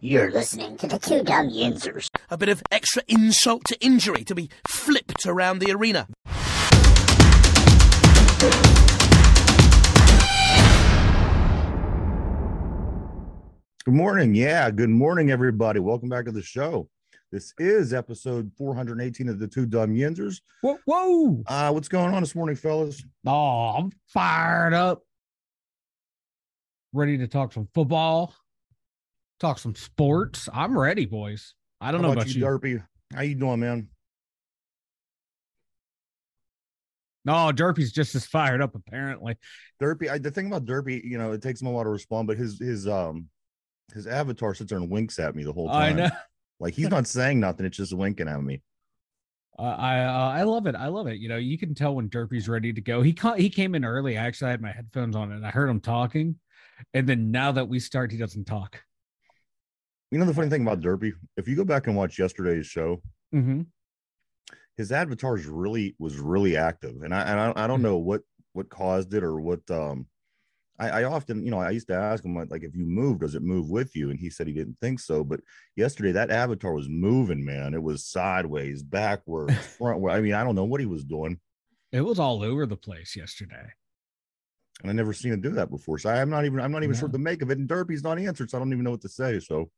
You're listening to the Two Dumb Yinzers. A bit of extra insult to injury to be flipped around the arena. Good morning. Yeah, good morning, everybody. Welcome back to the show. This is episode 418 of the Two Dumb Yinzers. Whoa, whoa. Uh, what's going on this morning, fellas? Oh, I'm fired up. Ready to talk some football, talk some sports. I'm ready, boys. I don't How know about, you. Derpy. How you doing, man? No, Derpy's just as fired up, apparently. Derpy. I, the thing about Derpy, you know, it takes him a while to respond, but his his um his avatar sits there and winks at me the whole I time. know. Like he's not saying nothing; it's just winking at me. Uh, I uh, I love it. I love it. You know, you can tell when Derpy's ready to go. He ca- he came in early. I actually had my headphones on and I heard him talking. And then now that we start, he doesn't talk. You know the funny thing about Derpy? If you go back and watch yesterday's show, Mm-hmm. his avatar is really was really active, and I and I, I don't know what what caused it or what um. I, I often, you know, I used to ask him like, like, if you move, does it move with you? And he said he didn't think so. But yesterday, that avatar was moving, man. It was sideways, backwards, front. I mean, I don't know what he was doing, It was all over the place yesterday. and I never seen him do that before. So I'm not even, I'm not even sure No. what to make of it. And Derpy's not answered, so I don't even know what to say. So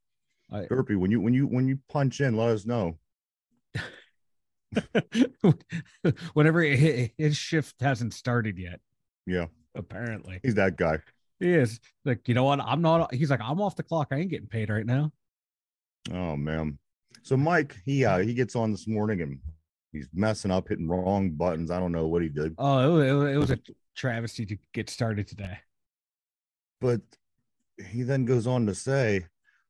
I, Derpy, when you when you when you punch in, let us know. Whenever hi- his shift hasn't started yet, Yeah, apparently. he's that guy. He is like, you know what? I'm not. He's like, I'm off the clock. I ain't getting paid right now. Oh man. So Mike, he uh he gets on this morning and he's messing up, hitting wrong buttons. I don't know what he did, Oh, it, wa- it was a travesty to get started today. but he then goes on to say,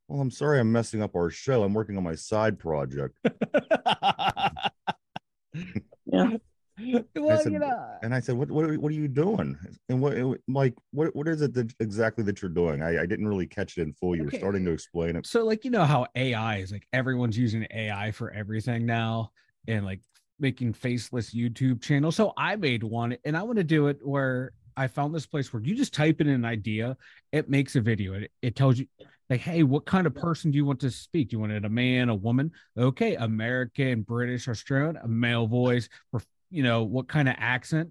Well, I'm sorry I'm messing up our show. I'm working on my side project. Yeah. well, said, you know, And I said, What what are, what are you doing? And what like what what is it that exactly that you're doing? I, I didn't really catch it in full. You Okay. were starting to explain it. so like you know how AI is like everyone's using AI for everything now, and like making faceless YouTube channels. So I made one, and I want to do it where I found this place where you just type in an idea, it makes a video. It, it tells you like, hey, what kind of person do you want to speak? Do you want it a man, a woman? Okay, American, British, Australian, a male voice, you know, what kind of accent?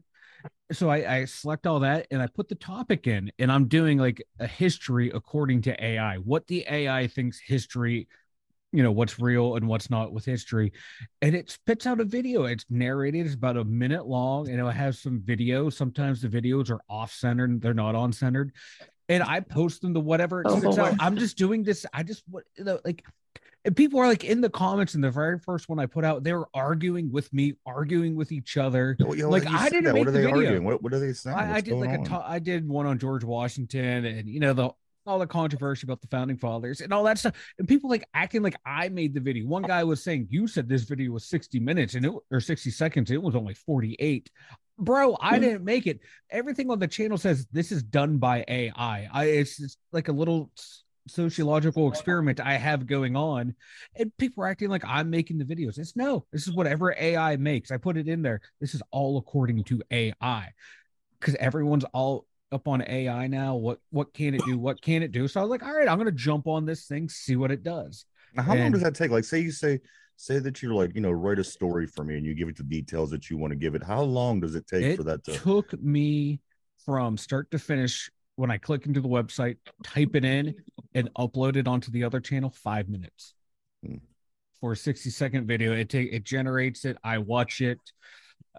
So I, I select all that and I put the topic in, and I'm doing like a history according to AI, what the AI thinks history, you know, what's real and what's not with history. And it spits out a video. It's narrated, it's about a minute long, and it has some videos. Sometimes the videos are off centered, they're not on centered. And I post them to whatever it Oh, out. I'm just doing this. I just what you know, like and people are like in the comments in the very first one I put out, they were arguing with me, arguing with each other. You know, Like, I didn't that. make What are the they video. arguing? What what are they saying? I, I did like a on? to- I did one on George Washington and you know the all the controversy about the founding fathers and all that stuff and people like acting like I made the video. One guy was saying you said this video was 60 minutes and it or 60 seconds it was only 48. Bro, I Hmm. didn't make it. Everything on the channel says this is done by AI. I it's, it's like a little sociological experiment I have going on and people are acting like I'm making the videos. It's no, this is whatever AI makes. I put it in there. This is all according to AI because everyone's all up on AI now. What what can it do? What can it do? So I was like, all right, I'm gonna jump on this thing, see what it does. Now, how long does that take? Like, say you say say that you're like, you know, write a story for me and you give it the details that you want to give it. How long does it take It for that to? took me from start to finish when I click into the website, type it in, and upload it onto the other channel, five minutes. Hmm. For a 60 second video, it take it generates it. I watch it.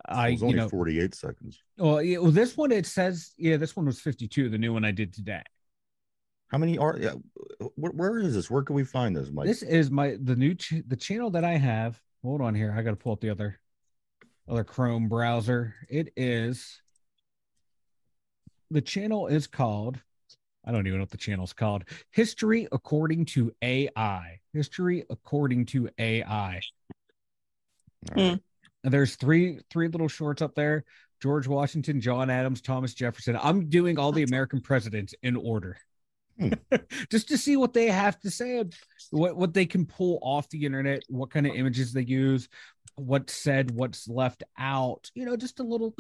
I it was you only know 48 seconds. well, yeah, well this one it says yeah this one was 52 the new one I did today. How many are? Where, where is this? Where can we find this, Mike? This is my the new ch- the channel that I have. Hold on here. I got to pull up the other other Chrome browser. It is the channel is called I don't even know what the channel's called. History according to AI. History according to AI. All right. And there's three three little shorts up there. George Washington, John Adams, Thomas Jefferson. I'm doing all the American presidents in order. Hmm. Just to see what they have to say, what what they can pull off the internet, what kind of images they use, what's said, what's left out. You know, just a little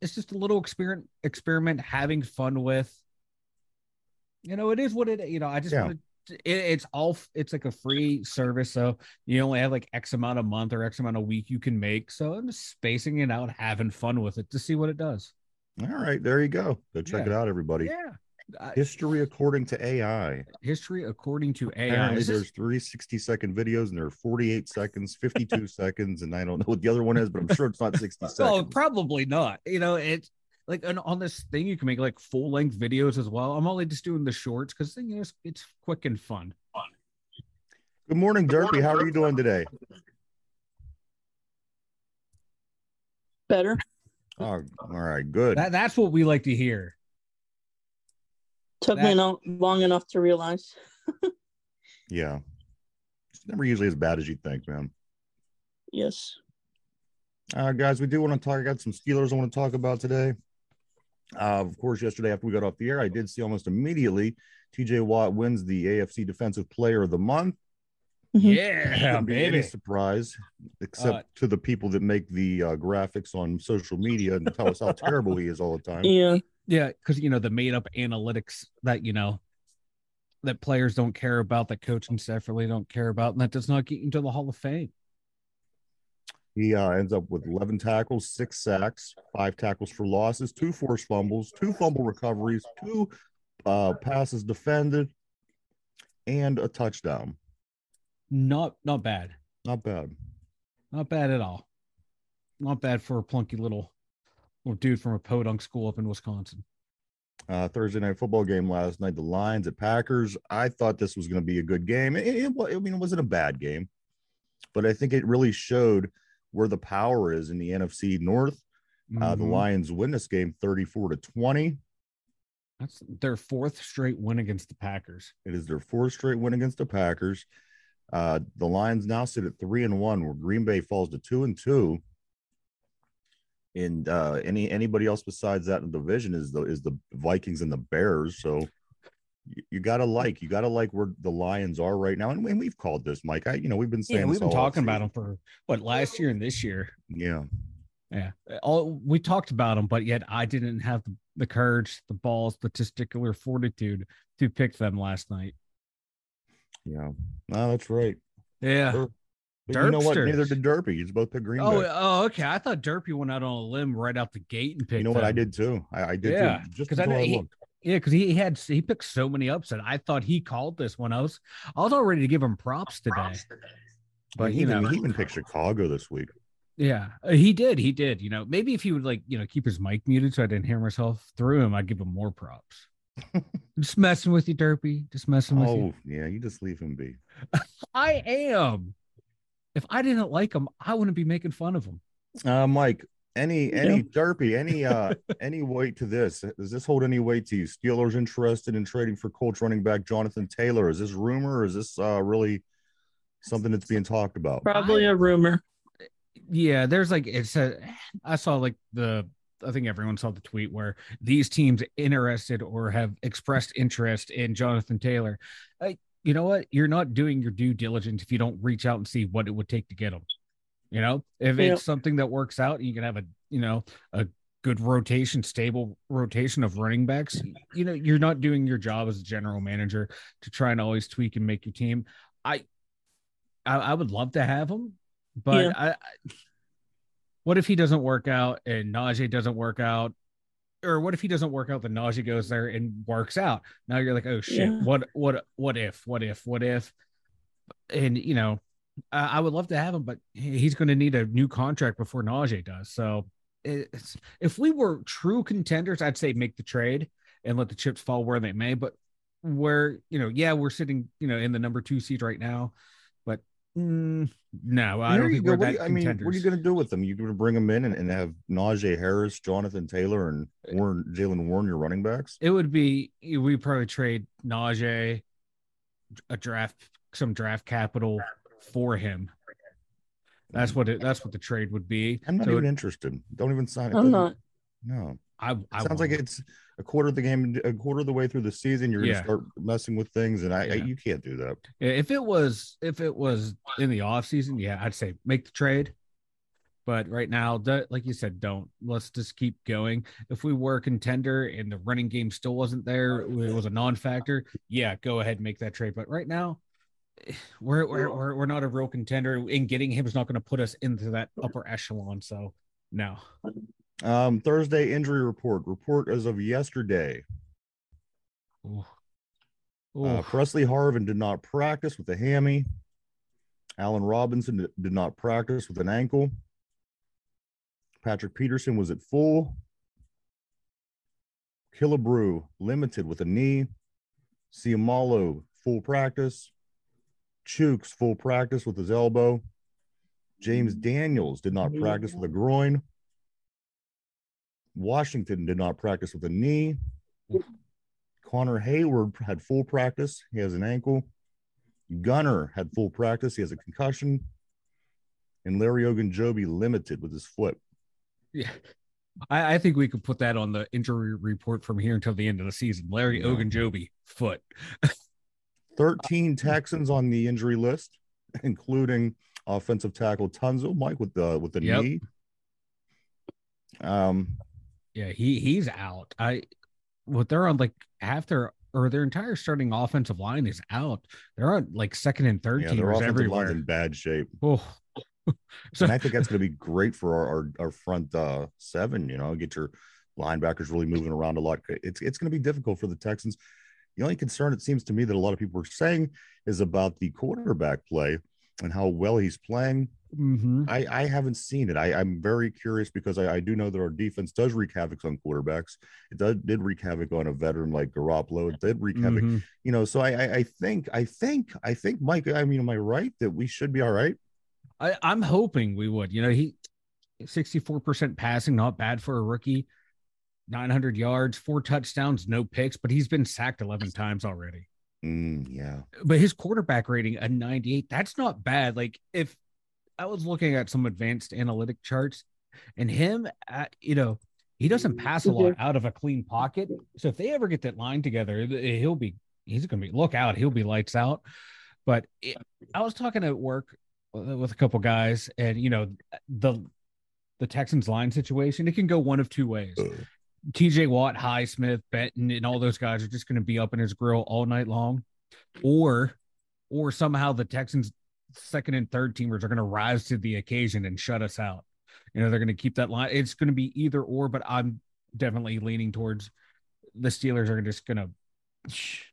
it's just a little experiment experiment having fun with. You know, it is what it you know, I just Yeah. want to it, it's all it's like a free service, so you only have like X amount a month or X amount a week you can make. So I'm just spacing it out, having fun with it to see what it does. All right, there you go. Go check Yeah. it out, everybody. Yeah. History according to AI. history according to AI. Apparently, Is this- there's three 60 second videos and there are 48 seconds, 52 seconds, and I don't know what the other one is, but I'm sure it's not 60 well, seconds. probably not. You know, it's like and on this thing you can make like full length videos as well. I'm only just doing the shorts because you know, it's, it's quick and fun. Good morning, Derpy. How are you doing today? Better. Oh, all right, good. That that's what we like to hear. Took That- me no, long enough to realize. Yeah. It's never usually as bad as you think, man. Yes. Uh, guys, we do want to talk. I got some Steelers I want to talk about today. Uh, of course, yesterday after we got off the air, I did see almost immediately TJ Watt wins the AFC Defensive Player of the Month. Mhm. Yeah, Shouldn't be any baby. surprise, except Uh, to the people that make the uh, graphics on social media and tell us how terrible he is all the time. Yeah. Yeah, because you know the made up analytics that you know that players don't care about, that coaching staff really don't care about, and that does not get you into the Hall of Fame. He uh, ends up with 11 tackles, six sacks, five tackles for losses, two forced fumbles, two fumble recoveries, two uh, passes defended, and a touchdown. Not not bad. Not bad. Not bad at all. Not bad for a plunky little dude from a podunk school up in Wisconsin. Uh, Thursday night football game last night, the Lions at Packers. I thought this was going to be a good game. It, it, I mean, it wasn't a bad game, but I think it really showed where the power is in the NFC North. Uh, the Mhm. Lions win this game 34 to 20. That's their fourth straight win against the Packers. It is their fourth straight win against the Packers. Uh, the Lions now sit at three and one, where Green Bay falls to two and two. And uh, any anybody else besides that in the division is the is the Vikings and the Bears. So you, you gotta like you gotta like where the Lions are right now. And, we, we've called this, Mike. I you know we've been saying Yeah, we've been talking about them for what last year and this year. Yeah, Yeah, all we talked about them, but yet I didn't have the, the courage, the balls, the testicular fortitude to pick them last night. yeah. No, that's right. Yeah. But you know what? Neither did Derpy. You both the Green Oh, Bay. oh, okay. I thought Derpy went out on a limb right out the gate and picked. You know what? I did too. I, I did Yeah, too. Just 'cause I I, he- looked. Yeah, because he had he picked so many upset. I thought he called this one. I was I was all ready to give him props today. But he you even, know, he even picked Chicago this week. yeah, uh, he did. He did. You know, maybe if he would like you know keep his mic muted so I didn't hear myself through him, I'd give him more props. Just messing with you, Derpy. Just messing with you. Oh, yeah. You just leave him be. I am. If I didn't like him, I wouldn't be making fun of him. Uh, Mike, any any Yeah. derpy, any uh any weight to this? Does this hold any weight to you? Steelers interested in trading for Colts running back Jonathan Taylor? Is this rumor or is this uh really something that's being talked about? Probably a rumor. Yeah, there's like it's a. I saw like the. I think everyone saw the tweet where these teams interested or have expressed interest in Jonathan Taylor. You know what? You're not doing your due diligence if you don't reach out and see what it would take to get them. You know, if Yeah. it's something that works out, you can have a you know a good rotation, stable rotation of running backs. You know, you're not doing your job as a general manager to try and always tweak and make your team. I, I, I would love to have him, but Yeah. I, I, what if he doesn't work out and Najee doesn't work out? Or what if he doesn't work out? The Najee goes there and works out. Now you're like, oh shit, Yeah. what, what, what if, what if, what if? And you know, I, I would love to have him, but he's going to need a new contract before Najee does. So it's, if we were true contenders, I'd say make the trade and let the chips fall where they may. But where you know, yeah, we're sitting, you know, in the number two seed right now, mm, no, I There don't think go. we're that you- I mean, contenders. what are you going to do with them? You going to bring them in and, and have Najee Harris, Jonathan Taylor, and Warren, Jalen Warren, your running backs? it would be we probably trade Najee a draft some draft capital for him. That's what it that's what the trade would be. I'm not So even it- interested. Don't even sign it. I'm doesn't- No. I, I sounds like won't. it's a quarter of the game, a quarter of the way through the season. You're going to start messing with things, and I, I you can't do that. Yeah, if it was if it was in the off season, yeah, I'd say make the trade. But right now, like you said, don't. Let's just keep going. If we were a contender and the running game still wasn't there, it was a non-factor. Yeah, go ahead and make that trade. But right now, we're we're we're, we're not a real contender, and getting him is not going to put us into that upper echelon. So no. Um, Thursday injury report. Report as of yesterday. Ooh. Uh, Presley Harvin did not practice with a hammy. Allen Robinson did- did not practice with an ankle. Patrick Peterson was at full. Killebrew limited with a knee. Ciamalo full practice. Chooks full practice with his elbow. James Daniels did not practice with a groin. Washington did not practice with a knee. Connor Heyward had full practice. He has an ankle. Gunner had full practice. He has a concussion. And Larry Ogunjobi limited with his foot. Yeah. I, I think we could put that on the injury report from here until the end of the season. Larry Yeah. Ogunjobi, foot. 13 Texans on the injury list, including offensive tackle Tunsil, Mike with the with the Yep. knee. Um, Yeah, he he's out. I what they're on like half their or their entire starting offensive line is out. They're on like second and third yeah, teamers everywhere. in bad shape. Oh. so and I think that's going to be great for our, our, our front uh, seven. You know, get your linebackers really moving around a lot. It's it's going to be difficult for the Texans. The only concern it seems to me that a lot of people are saying is about the quarterback play and how well he's playing. mhm. I, I haven't seen it. I, I'm very curious because I, I do know that our defense does wreak havoc on quarterbacks. It did, did wreak havoc on a veteran like Garoppolo. It did wreak havoc, Mhm. you know. So I, I I think I think I think Mike. I mean, am I right that we should be all right? I, I'm hoping we would. You know, he 64% passing, not bad for a rookie. 900 yards, four touchdowns, no picks, but he's been sacked 11 times already. Mm, yeah. But his quarterback rating a 98, that's not bad. Like if I was looking at some advanced analytic charts and him, uh, you know, he doesn't pass a lot out of a clean pocket. So if they ever get that line together, he'll be, he's going to be, look out, he'll be lights out. But it, I was talking at work with with a couple guys and, you know, the, the Texans line situation, it can go one of two ways. TJ Watt, Highsmith, Benton, and all those guys are just going to be up in his grill all night long, or, or somehow the Texans' second and third teamers are going to rise to the occasion and shut us out. You know, they're going to keep that line. It's going to be either or, but I'm definitely leaning towards the Steelers are just going to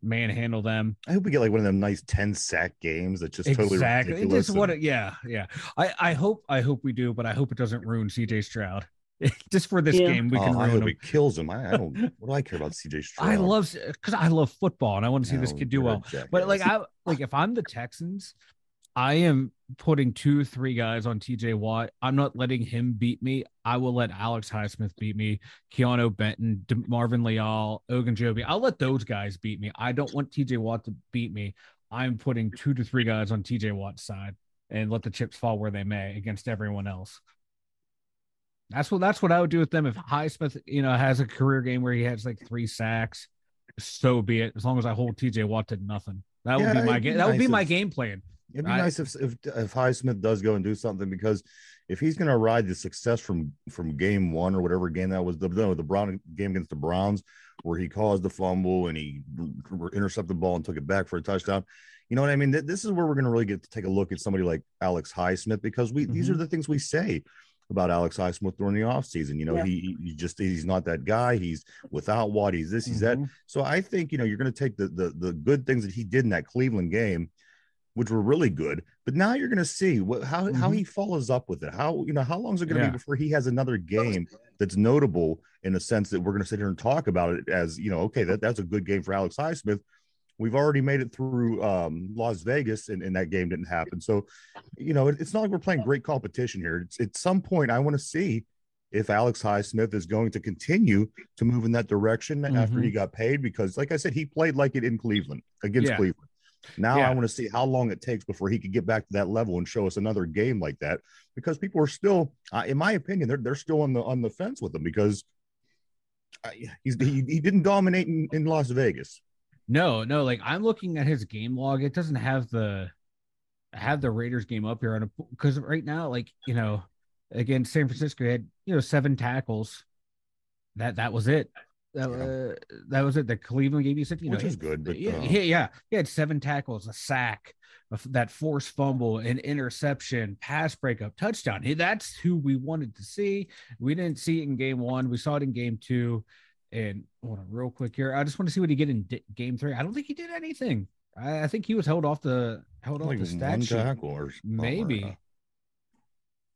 manhandle them. I hope we get like one of them nice 10 sack games that just totally exactly. It ridiculous. just what and- it, yeah, yeah. I, I hope I hope we do, but I hope it doesn't ruin CJ Stroud. just for this Yeah. game, we oh, can I ruin hope him. it kills him. I, I don't. What do I care about CJ Stroud? I love because I love football and I want to see this kid do well. But like jackass. I like if I'm the Texans, I am putting two, three guys on TJ Watt. I'm not letting him beat me. I will let Alex Highsmith beat me, Keanu Benton, De- Marvin Leal, Ogunjobi. I'll let those guys beat me. I don't want TJ Watt to beat me. I'm putting two to three guys on TJ Watt's side and let the chips fall where they may against everyone else. That's what that's what I would do with them. If Highsmith, you know, has a career game where he has like three sacks, so be it. As long as I hold TJ Watt to nothing. That would be my game. That would be nice my game plan. It'd be I- nice if if if Highsmith does go and do something because if he's going to ride the success from from game one or whatever game that was the no, the Brown game against the Browns where he caused the fumble and he intercepted the ball and took it back for a touchdown. You know what I mean? This is where we're going to really get to take a look at somebody like Alex Highsmith because we these are mm-hmm. the things we say about Alex Highsmith during the offseason. You know, Yeah. he, he just he's not that guy. He's without what He's this. He's that. Mhm. So I think you know you're going to take the, the the good things that he did in that Cleveland game, which were really good. But now you're going to see what how how Mhm. he follows up with it. How you know how long is it going to Yeah. be before he has another game that's notable in the sense that we're going to sit here and talk about it as you know okay that that's a good game for Alex Highsmith. We've already made it through um, Las Vegas, and, and that game didn't happen. So, you know, it- it's not like we're playing great competition here. It's at some point I want to see if Alex Highsmith is going to continue to move in that direction after Mhm. he got paid, because like I said, he played like it in Cleveland against Yeah. Cleveland. Now Yeah. I want to see how long it takes before he could get back to that level and show us another game like that, because people are still, uh, in my opinion, they're they're still on the on the fence with him because uh, he's he, he didn't dominate in, in Las Vegas. No, no, like I'm looking at his game log. It doesn't have the have the Raiders game up here on a because right now, like you know, again, San Francisco. Had you know seven tackles. That that was it. That, uh, that was it. The Cleveland gave you six. You Which know, is good, but, yeah, uh, yeah, yeah. He had seven tackles, a sack, that forced fumble, an interception, pass breakup, touchdown. He, that's who we wanted to see. We didn't see it in game one. We saw it in game two. And hold on, real quick here. I just want to see what he did in game three. I don't think he did anything. I, I think he was held off the held off the stat one sheet. Maybe.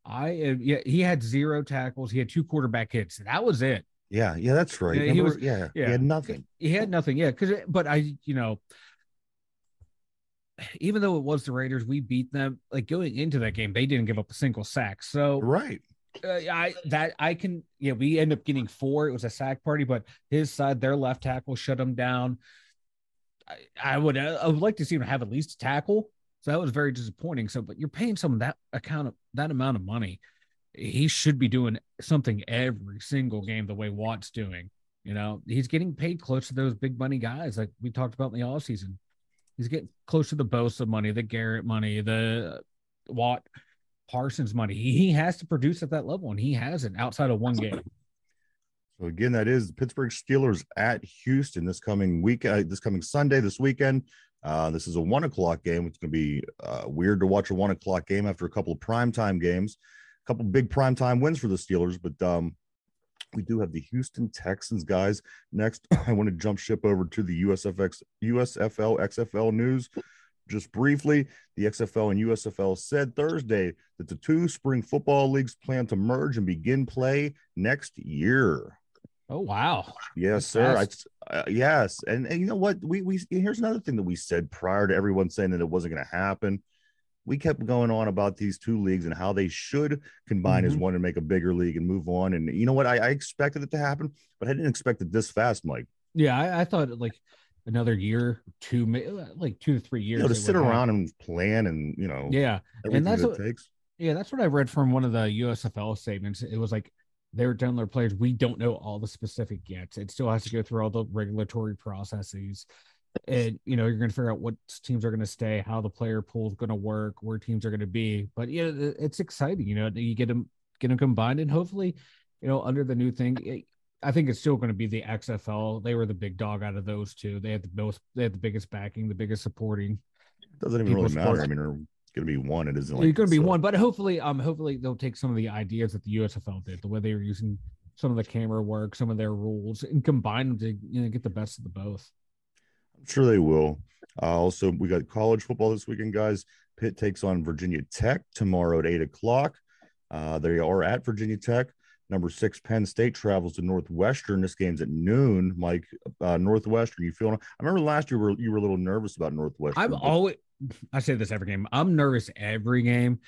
I uh, yeah, he had zero tackles. He had two quarterback hits. That was it. Yeah, yeah, that's right. Yeah, he was- yeah, yeah. he had nothing. He had nothing. Yeah, because but I you know, even though it was the Raiders, we beat them. Like going into that game, they didn't give up a single sack. So Right. Uh, I that I can yeah we end up getting four. It was a sack party, but his side, their left tackle shut him down. I, I would I would like to see him have at least a tackle. So that was very disappointing. So, but you're paying someone that account of that amount of money. He should be doing something every single game the way Watt's doing. You know, he's getting paid close to those big money guys like we talked about in the off season. He's getting close to the Bosa money, the Garrett money, the Watt Parsons money. He, he has to produce at that level, and he hasn't outside of one game. So again, that is the Pittsburgh Steelers at Houston this coming week, uh, this coming Sunday, this weekend. Uh, this is a one o'clock game. It's going to be uh, weird to watch a one o'clock game after a couple of primetime games, a couple of big primetime wins for the Steelers. But um, we do have the Houston Texans guys next. I want to jump ship over to the USFX, USFL, XFL news. Just briefly, the XFL and USFL said Thursday that the two spring football leagues plan to merge and begin play next year. Oh wow! Yes, sir. I, uh, yes, and, and you know what? We we here's another thing that we said prior to everyone saying that it wasn't going to happen. We kept going on about these two leagues and how they should combine as Mhm. one and make a bigger league and move on. And you know what? I, I expected it to happen, but I didn't expect it this fast, Mike. Yeah, I, I thought like another year, two, uh, like two to three You years. know, to sit around and plan and you know, Yeah, everything that's that what- takes. yeah, that's what I read from one of the USFL statements. It was like they were telling their players, "We don't know all the specific yet. It still has to go through all the regulatory processes." And you know, you're going to figure out what teams are going to stay, how the player pool is going to work, where teams are going to be. But yeah, it's exciting. You know, you get them get them combined, and hopefully, you know, under the new thing, I think it's still going to be the XFL. They were the big dog out of those two. They had the most, they had the biggest backing, the biggest supporting. It doesn't even really matter. sports- I mean, there's going to be one. It isn't like It's going to be uh, one, but hopefully, um, hopefully they'll take some of the ideas that the USFL did, the way they were using some of the camera work, some of their rules, and combine them to you know get the best of the both. I'm sure they will. Uh, also, we got college football this weekend, guys. Pitt takes on Virginia Tech tomorrow at eight o'clock. Uh, they are at Virginia Tech. Number six, Penn State travels to Northwestern. This game's at noon. Mike, uh, Northwestern, you feeling? I remember last year you were, you were a little nervous about Northwestern. I'm always, I say this every game. I'm nervous every game.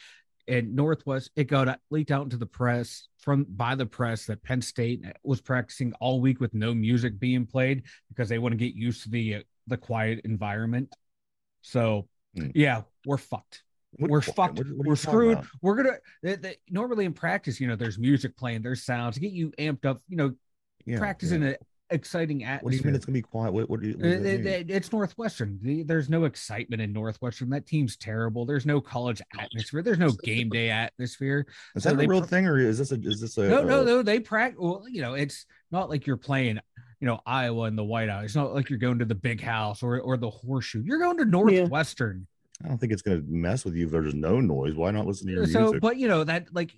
And Northwest, it got leaked out into the press from by the press that Penn State was practicing all week with no music being played because they want to get used to the uh, the quiet environment. So, Hmm. yeah, we're fucked. What- we're what- fucked. what- what we're screwed. about? We're gonna they, they, normally in practice, you know, there's music playing, there's sounds to get you amped up. You know, Yeah, practice yeah. in an exciting atmosphere. What do you mean it's going to be quiet? What, what do you? What uh, does that it- mean? it- it's Northwestern. The- There's no excitement in Northwestern. That team's terrible. There's no college atmosphere. There's no game day atmosphere. Is so that a real pr- thing, or is this a? Is this a? No, no, no. They practice. Well, you know, it's not like you're playing, you know, Iowa in the whiteout. It's not like you're going to the big house or or the horseshoe. You're going to Northwestern. I don't think it's going to mess with you if there's no noise. Why not listen to your So, music? but you know that like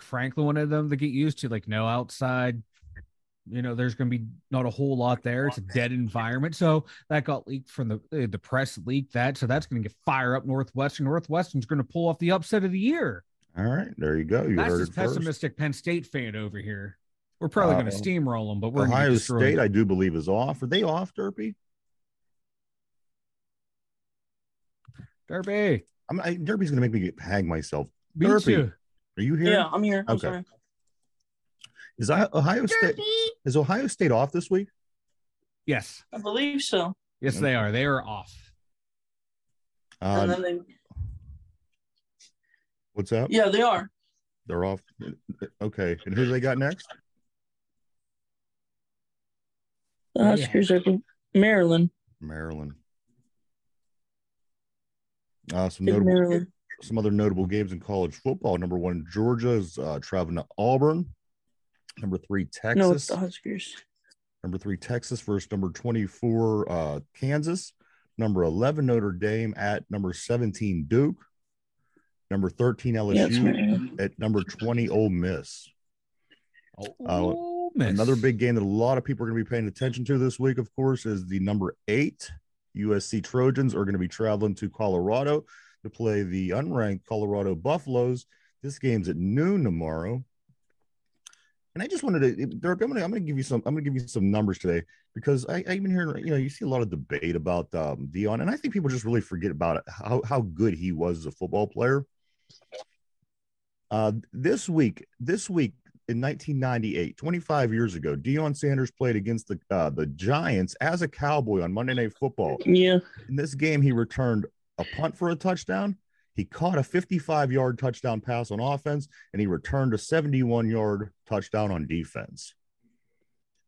Franklin wanted them to get used to like no outside. You know, there's going to be not a whole lot there. It's a dead environment. So that got leaked from the uh, the press leaked that. So that's going to get fire up Northwestern. Northwestern's going to pull off the upset of the year. All right, there you go. You That's heard it first. pessimistic Penn State fan over here. We're probably going Uh, to steamroll them, but we're Ohio. State, I do believe, is off. Are they off, Derpy? Derby. I'm, I, Derpy's going to make me get, hang myself. Me Derby. too. Are you here? Yeah, I'm here. I'm Okay. sorry. Is I, Ohio State is Ohio State off this week? Yes. I believe so. Yes, they are. They are off. and Uh, then they, what's up? yeah, they are. They're off. Okay, and who do they got next? The Yeah. Huskers are Maryland. Maryland. Uh, some notable Maryland. some other notable games in college football. Number one, Georgia is uh, traveling to Auburn. Number three, Texas. No, it's the Huskers. Number three, Texas versus number 24, uh, Kansas. Number 11, Notre Dame at number 17, Duke. Number 13, LSU right. at number 20, Ole Miss. Oh, miss. Another big game that a lot of people are going to be paying attention to this week, of course, is the number eight USC Trojans are going to be traveling to Colorado to play the unranked Colorado Buffaloes. This game's at noon tomorrow. And I just wanted to, Dirk, I'm going to, I'm to give you some, I'm to give you some numbers today because I, I even hear, you know, you see a lot of debate about um, Deion, and I think people just really forget about it, how, how good he was as a football player. Uh, this week, this week in 1998, 25 years ago, Deion Sanders played against the uh, the Giants as a Cowboy on Monday Night Football. Yeah. In this game, he returned a punt for a touchdown. He caught a 55 yard touchdown pass on offense, and he returned a 71 yard touchdown on defense.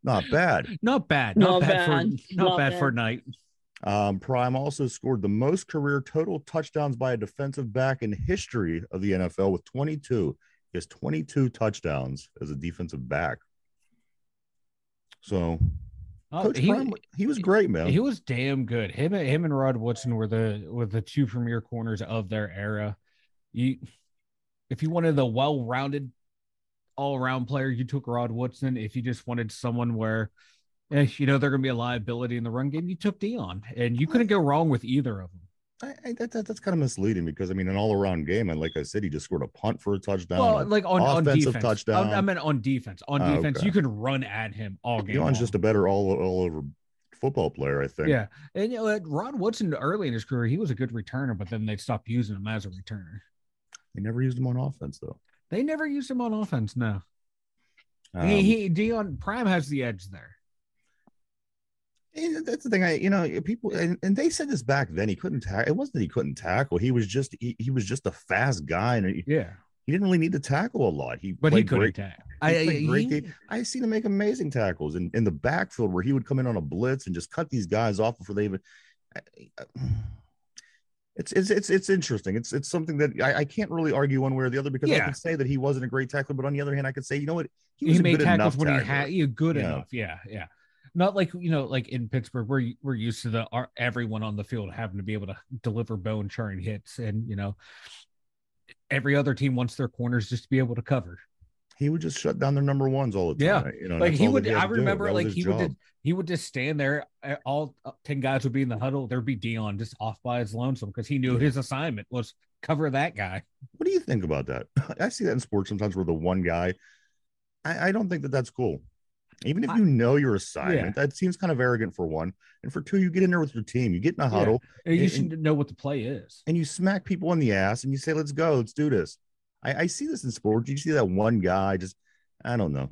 Not bad. Not bad. Not, Not bad, bad. for not, Not bad, bad. for night. Um, Prime also scored the most career total touchdowns by a defensive back in history of the NFL with 22. Has 22 touchdowns as a defensive back. So, Oh, Coach he, Prime, he was great, man. he was damn good. Him, and- him and Rod Woodson were the were the two premier corners of their era. You, if you wanted the well-rounded, all-around player, you took Rod Woodson. If you just wanted someone where, eh, you know, they're going to be a liability in the run game, you took Deion, and you couldn't go wrong with either of them. I, I, that, that, that's kind of misleading because I mean, an all around game, and like I said, he just scored a punt for a touchdown. well, like on, on defense, touchdown. I, I meant on defense. On Oh, defense, okay. you can run at him all game. Deion's long. just a better all all over football player, I think. Yeah, and you know, Rod Woodson early in his career, he was a good returner, but then they stopped using him as a returner. They never used him on offense though. They never used him on offense. No, Um, he, he Dion Prime has the edge there. And that's the thing. I you know eh, people and, and they said this back then. He couldn't tackle. It wasn't that he couldn't tackle. He was just he, he was just a fast guy, and he, Yeah, he didn't really need to tackle a lot. He but he couldn't tackle. I, I, great he- I seen him make amazing tackles in, in the backfield where he would come in on a blitz and just cut these guys off before they even. It's it's it's it's interesting. It's it's something that I, I can't really argue one way or the other because I Yeah. can say that he wasn't a great tackler, but on the other hand, I could say you know what he he, was a made good tackles enough when he had you good Yeah. enough. Yeah, yeah. Not like you know, like in Pittsburgh, we're we're used to the our, everyone on the field having to be able to deliver bone churning hits, and you know, every other team wants their corners just to be able to cover. He would just shut down their number ones all the time. Yeah. You know, like he would. had I remember, like he would just, he would just stand there. uh, All uh, ten guys would be in the huddle. There'd be Deion just off by his lonesome because he knew Yeah. his assignment was cover that guy. What do you think about that? I see that in sports sometimes where the one guy, I, I don't think that that's cool. Even if I- you know your assignment, that seems kind of arrogant for one. And for two, you get in there with your team, you get in a Yeah. huddle And You And- should know what the play is. and you smack people in the ass and you say, let's go, let's do this. I, I see this in sports. You see that one guy just, I don't know.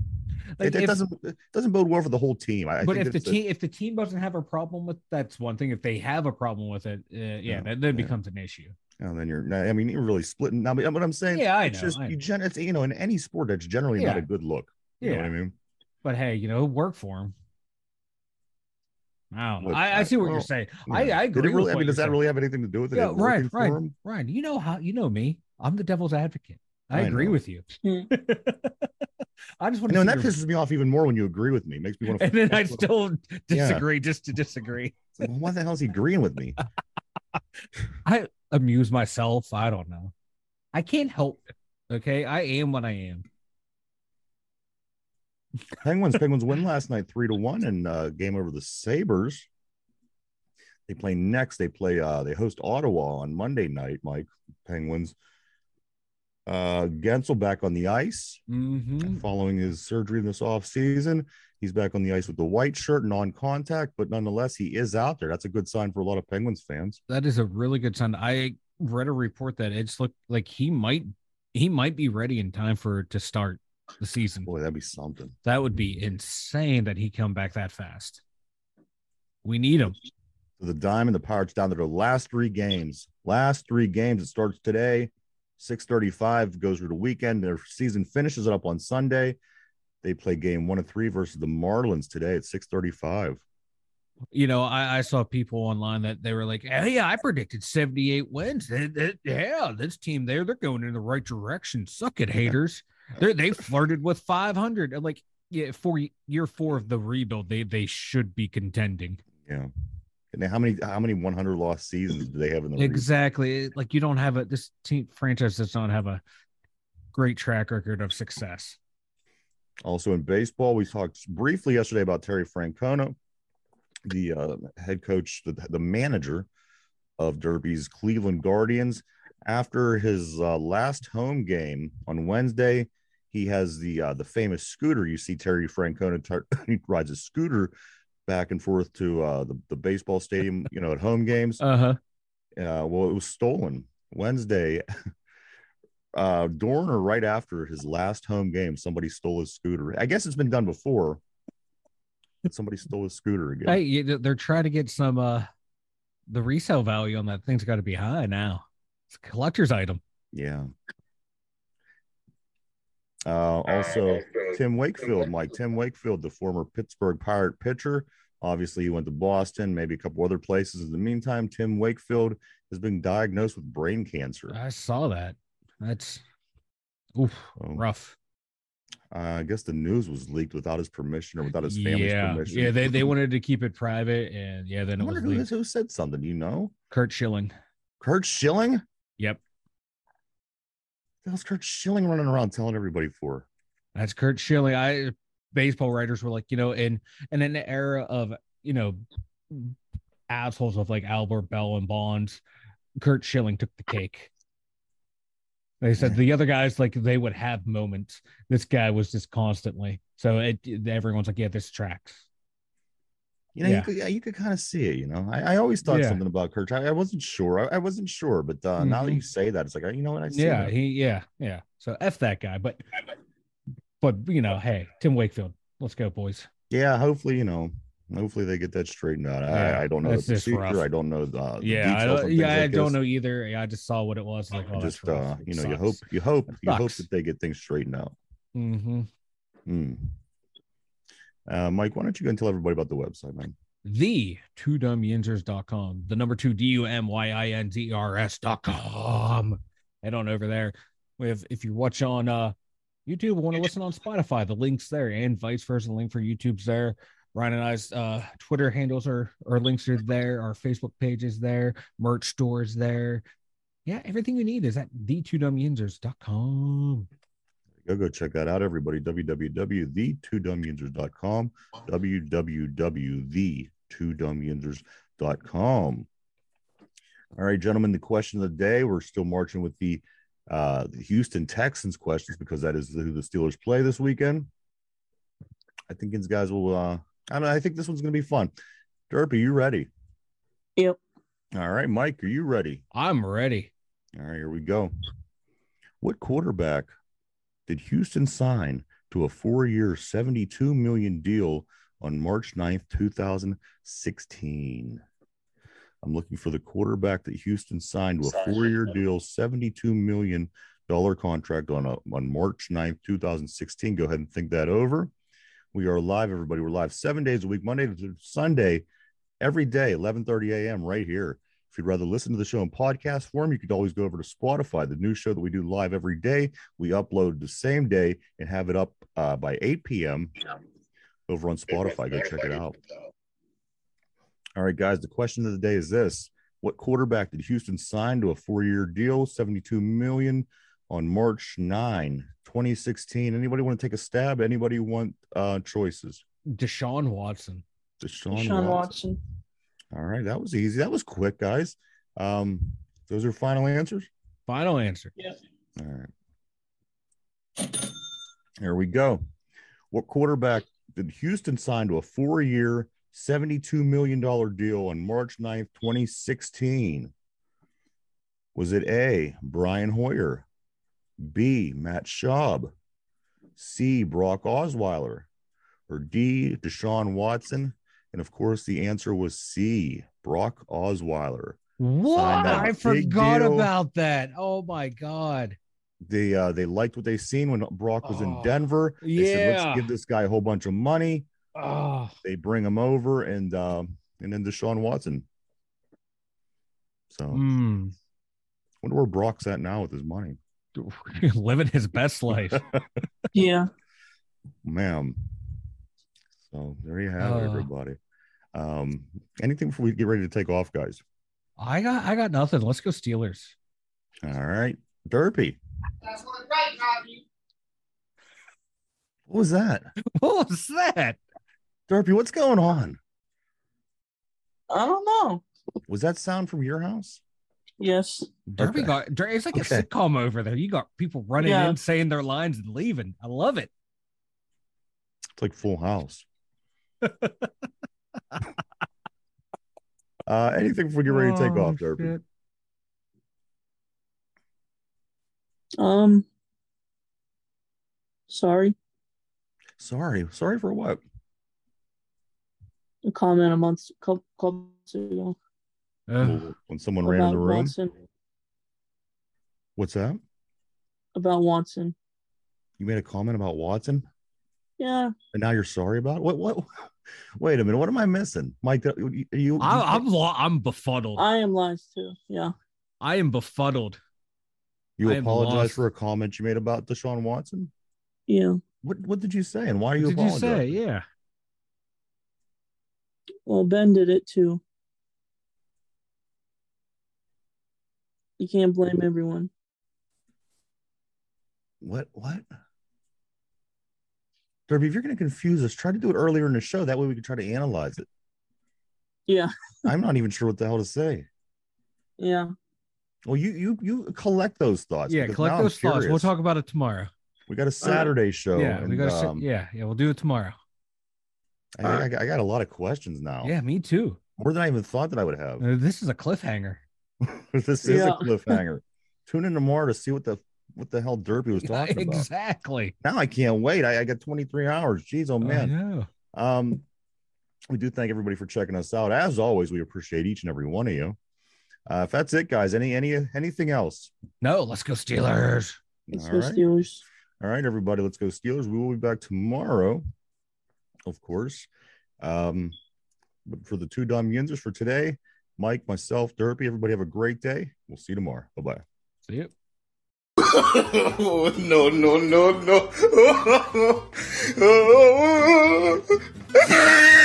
Like it, it doesn't it doesn't bode well for the whole team. I, I but think if the a- team if the team doesn't have a problem with that's one thing. If they have a problem with it, uh, yeah, Yeah, that then yeah. becomes an issue. And then you're, I mean, you're really splitting. Now, but what I'm saying, Yeah, I it's know. just I you, know. gen, it's, you know, in any sport, that's generally not a good look. You know Yeah, what I mean? But hey, you know, work for him. I. Look, I, I I- see what well, you're saying. I, Yeah. I Did it agree. really, with I mean, does that saying. really have anything to do with it? Yeah, It right, working for right, right. You know how you know me. I'm the devil's advocate. I, I agree know. with you. Hmm. I just want to. know, and that pisses me off even more when you agree with me. It makes me want to. and then I still Yeah. disagree just to disagree. well, why the hell is he agreeing with me? I amuse myself. I don't know. I can't help it. Okay. I am what I am. Penguins, Penguins win last night three to one and uh, game over the Sabres. They play next. They play. uh They host Ottawa on Monday night. Mike Penguins. Uh, Guentzel back on the ice hmm following his surgery this off season. He's back on the ice with the white shirt, non-contact, but nonetheless, he is out there. That's a good sign for a lot of Penguins fans. That is a really good sign. I read a report that it's looked like he might he might be ready in time for to start the season. Boy, that'd be something. That would be insane that he come back that fast. We need him. So the dime and the pirates down to their last three games. Last three games. It starts today. 635 goes through the weekend. Their season finishes it up on Sunday. They play game one of three versus the Marlins today at 635. you know, I, I saw people online that they were like, "Hey, I predicted 78 wins. Yeah, this team there, they're going in the right direction. Suck it, haters. They they flirted with 500. Like, yeah, for year four of the rebuild, they they should be contending. Yeah. And how many how many 100 lost seasons do they have in the? Exactly. Like you don't have a this team franchise does not have a great track record of success. Also in baseball, we talked briefly yesterday about Terry Francona, the uh, head coach, the, the manager of Derby's Cleveland Guardians. After his uh, last home game on Wednesday, he has the uh, the famous scooter. You see Terry Francona tar- he rides a scooter back and forth to uh, the the baseball stadium, you know, at home games. Uh huh. Uh, well, it was stolen Wednesday. Uh, during or right after his last home game, somebody stole his scooter. I guess it's been done before. Somebody stole his scooter again. Hey, they're trying to get some uh the resale value on that thing's got to be high now. It's a collector's item. Yeah. Uh, also, Tim Wakefield, Mike. Tim Wakefield, the former Pittsburgh Pirate pitcher. Obviously, he went to Boston, maybe a couple other places. In the meantime, Tim Wakefield has been diagnosed with brain cancer. I saw that. That's oof, So, rough. uh, I guess the news was leaked without his permission or without his family's Yeah, permission. yeah. They they wanted to keep it private, and yeah, then I it was who, leaked. who said something. You know? Curt Schilling. Curt Schilling? Yep, hell's Curt Schilling running around telling everybody for? that's Curt Schilling. I baseball writers were like, you know, in and in the era of you know assholes of like Albert Belle and Bonds, Curt Schilling took the cake. They said the other guys like they would have moments. This guy was just constantly. So it everyone's like, yeah, this tracks. You know, Yeah. you could, you could kind of see it. You know, I, I always thought Yeah. something about Curt. I, I wasn't sure. I, I wasn't sure, but uh, now that Mhm. you say that, it's like, you know what? I see Yeah, that. he yeah, yeah. So F that guy. But but you know, hey, Tim Wakefield, let's go, boys. yeah. Hopefully, you know, hopefully they get that straightened out. Yeah, I, I don't know the procedure. rough. I don't know the, the yeah, I don't, yeah, I like don't this. know either. Yeah, I just saw what it was. Like, oh, just uh, you know, you hope, you hope, you hope that they get things straightened out. Mm-hmm. Hmm. Uh, Mike, why don't you go and tell everybody about the website, man? The two dumb yinzers.com, the number two D U M Y I N Z E R S dot com. Head on over there. If if you watch on uh YouTube, want to listen on Spotify, the link's there, and vice versa. The link for YouTube's there. Ryan and I's uh, Twitter handles are our links are there. Our Facebook page is there. Merch store is there. Yeah, everything you need is at the two dumb. Go go check that out, everybody. www.the2dumyinzers.com. www.the2dumyinzers.com. All right, gentlemen, the question of the day. We're still marching with the uh the Houston Texans questions because that is who the Steelers play this weekend. I think these guys will uh I don't know, I think this one's gonna be fun. Derp, are you ready? Yep. All right, Mike, are you ready? I'm ready. All right, here we go. What quarterback did Houston sign to a four-year, 72 million deal on March 9th, 2016? I'm looking for the quarterback that Houston signed to a four-year deal, 72 million dollar contract on a, on March 9th, 2016. Go ahead and think that over. We are live, everybody. We're live seven days a week, Monday to Sunday, every day, 11:30 a.m. right here. If you'd rather listen to the show in podcast form, you could always go over to Spotify, the new show that we do live every day. We upload the same day and have it up uh, by 8 p.m. over on Spotify. Go check it out. All right, guys. The question of the day is this: What quarterback did Houston sign to a four-year deal, 72 million, on March 9, 2016? Anybody want to take a stab? Anybody want uh, choices? Deshaun Watson. Deshaun, Sean Watson. Watson. All right, that was easy. That was quick, guys. Um, those are final answers. Final answer. Yes. All right. Here we go. What quarterback did Houston sign to a four-year, $72 million deal on March 9th, 2016? Was it A, Brian Hoyer, B, Matt Schaub, C, Brock Osweiler, or D, Deshaun Watson? And of course, the answer was C, Brock Osweiler. What? I forgot deal. about that. Oh my god. They uh they liked what they seen when Brock was in Oh, Denver. They said, yeah. let's give this guy a whole bunch of money. Oh, They bring him over, and um, and then Deshaun Watson. So Mm. wonder where Brock's at now with his money. Living his best life. Yeah. Ma'am. So there you have it, Uh. everybody. Um, anything before we get ready to take off, guys? I got I got nothing. Let's go Steelers. All right. Derpy. That's What was that? What was that? Derpy, what's going on? I don't know. Was that sound from your house? Yes. Derby Okay. got it's like Okay. a sitcom over there. You got people running Yeah. in, saying their lines and leaving. I love it. It's like Full House. uh, anything before we get ready to take Oh, off, Derpy? shit. Um. Sorry. Sorry. Sorry for what? A comment a month, couple, couple months ago Ugh. When someone ran in the room? Watson. What's that? About Watson. You made a comment about Watson? Yeah. And now you're sorry about it? What? What? Wait a minute. What am I missing, Mike? Are you? Are you I, I'm lo- I'm befuddled. I, I am lies too. Yeah. I am befuddled. you I apologize for a comment you made about Deshaun Watson? Yeah. What? What did you say? And why are you What did you say? Yeah. Well, Ben did it too. You can't blame everyone. What? What? Derpy, if you're going to confuse us, try to do it earlier in the show. That way we can try to analyze it. Yeah. I'm not even sure what the hell to say. Yeah. Well, you you you collect those thoughts. yeah. Collect those thoughts. We'll talk about it tomorrow. We got a Saturday show. yeah. we and, got to. um, yeah. Yeah. We'll do it tomorrow. I, I, got- I got a lot of questions now. Yeah. Me too. More than I even thought that I would have. Uh, this is a cliffhanger. this is Yeah. a cliffhanger. Tune in tomorrow to see what the what the hell Derpy was talking about. exactly. Now I can't wait. I, I got 23 hours. Jeez, oh I man. know. Um, we do thank everybody for checking us out. As always, we appreciate each and every one of you. Uh, if that's it, guys, any any anything else? No. Let's go Steelers. Let's All go right. Steelers. All right, everybody, let's go Steelers. We will be back tomorrow, of course. Um, but for the two dumb yinzers for today, Mike, myself, Derpy, everybody have a great day. We'll see you tomorrow. Bye bye. See you. No, no, no, no.